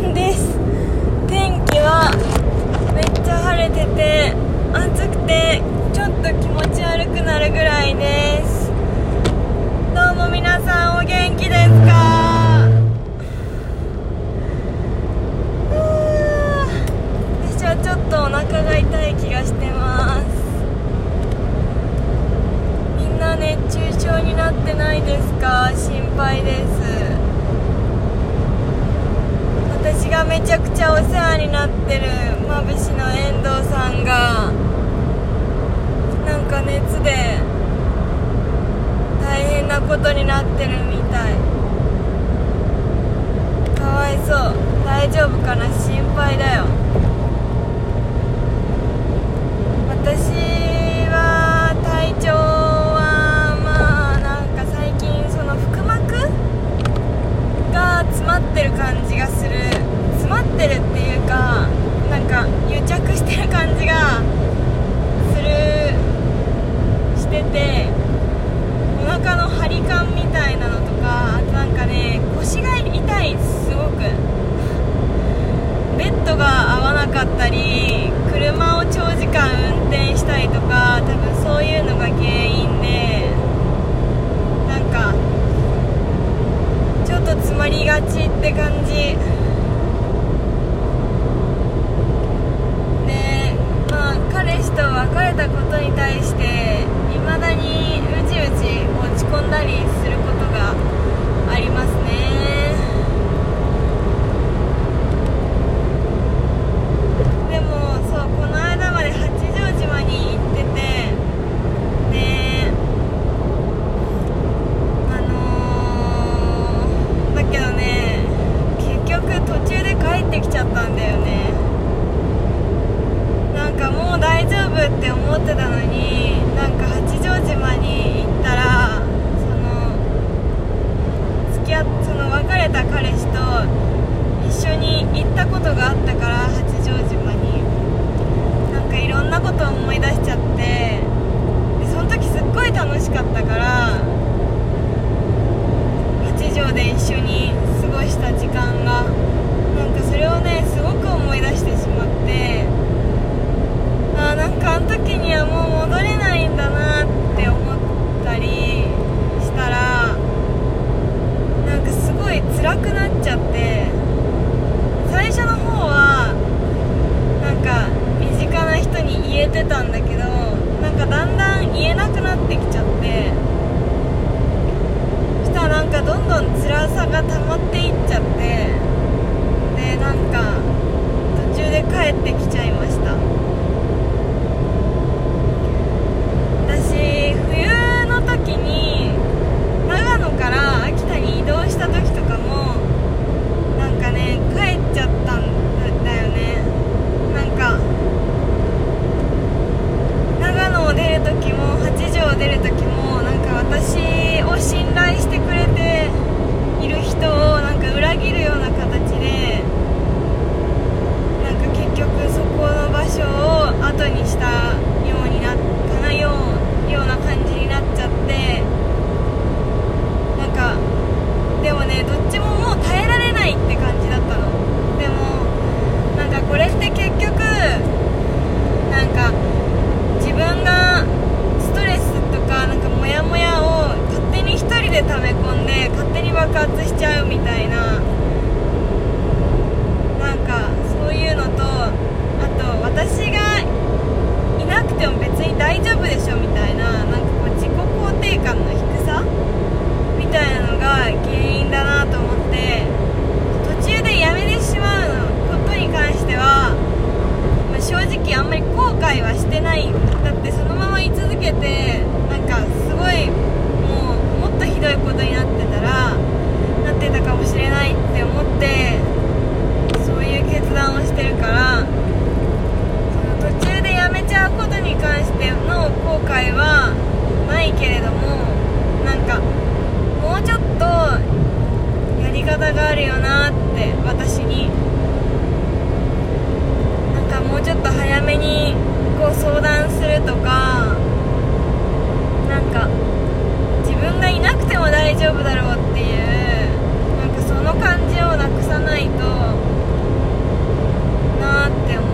間です。天気はめっちゃ晴れてて暑くてちょっと気持ち悪くなるぐらいです。どうも皆さんお元気ですか？私はちょっとお腹が痛い気がしてます。みんな熱中症になってないですか？心配です。私がめちゃくちゃお世話になってるまぶしの遠藤さんがなんか熱で大変なことになってるみたい。かわいそう。大丈夫かな？心配だよ。私は体調はまあなんか最近その腹膜が詰まってる感じがする。んるっていうかなんか癒着してる感じがするしててお腹の張り感みたいなのとかあとなんかね腰が痛いすごく。ベッドが合わなかったり車を長時間運転したりとか多分そういうのが原因でなんかちょっと詰まりがちって感じ。あるよなって私に。なんかもうちょっと早めにこう相談するとかなんか自分がいなくても大丈夫だろうっていうなんかその感じをなくさないとなって思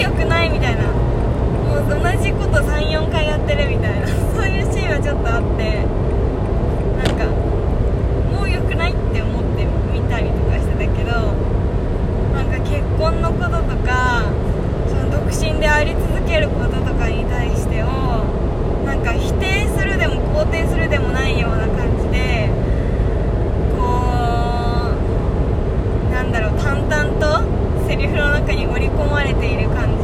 良くないみたいな。もう同じこと34回やってるみたいな。そういうシーンはちょっとあって。なんかもう良くないって思って見たりとかしてたけどなんか結婚のこととかその独身であり続けることとかに対してをなんか否定するでも肯定するでもないような感じでこうなんだろう淡々とセリフの中に織り込まれている感じ。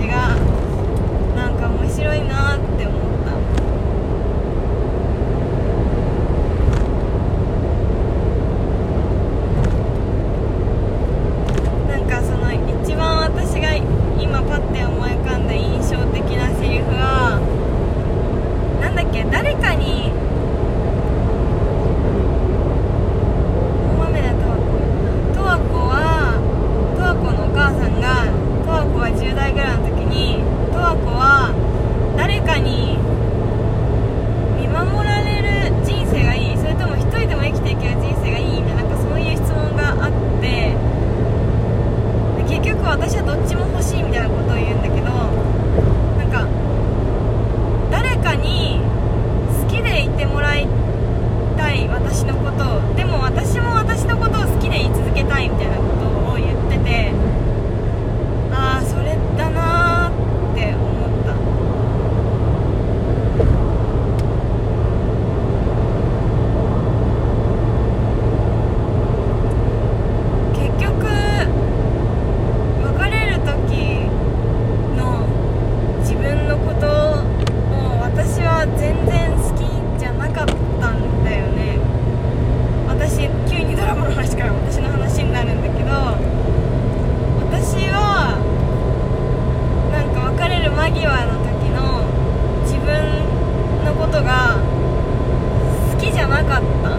かった。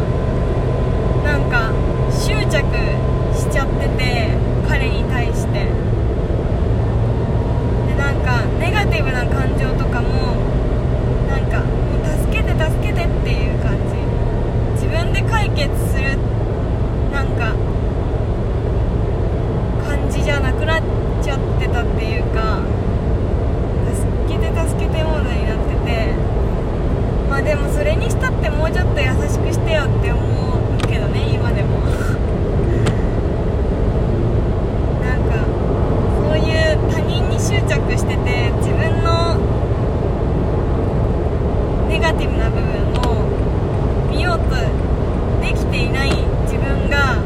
なんか執着しちゃってて彼に対して。でなんかネガティブな感情とかもなんかもう助けて助けてっていう感じ。自分で解決するなんか感じじゃなくなっちゃってたっていうか助けて助けてモードになってて。まあでもそれにしたってもうちょっと優しくしてよって思うけどね今でも。なんかそういう他人に執着してて自分のネガティブな部分を見ようとできていない自分が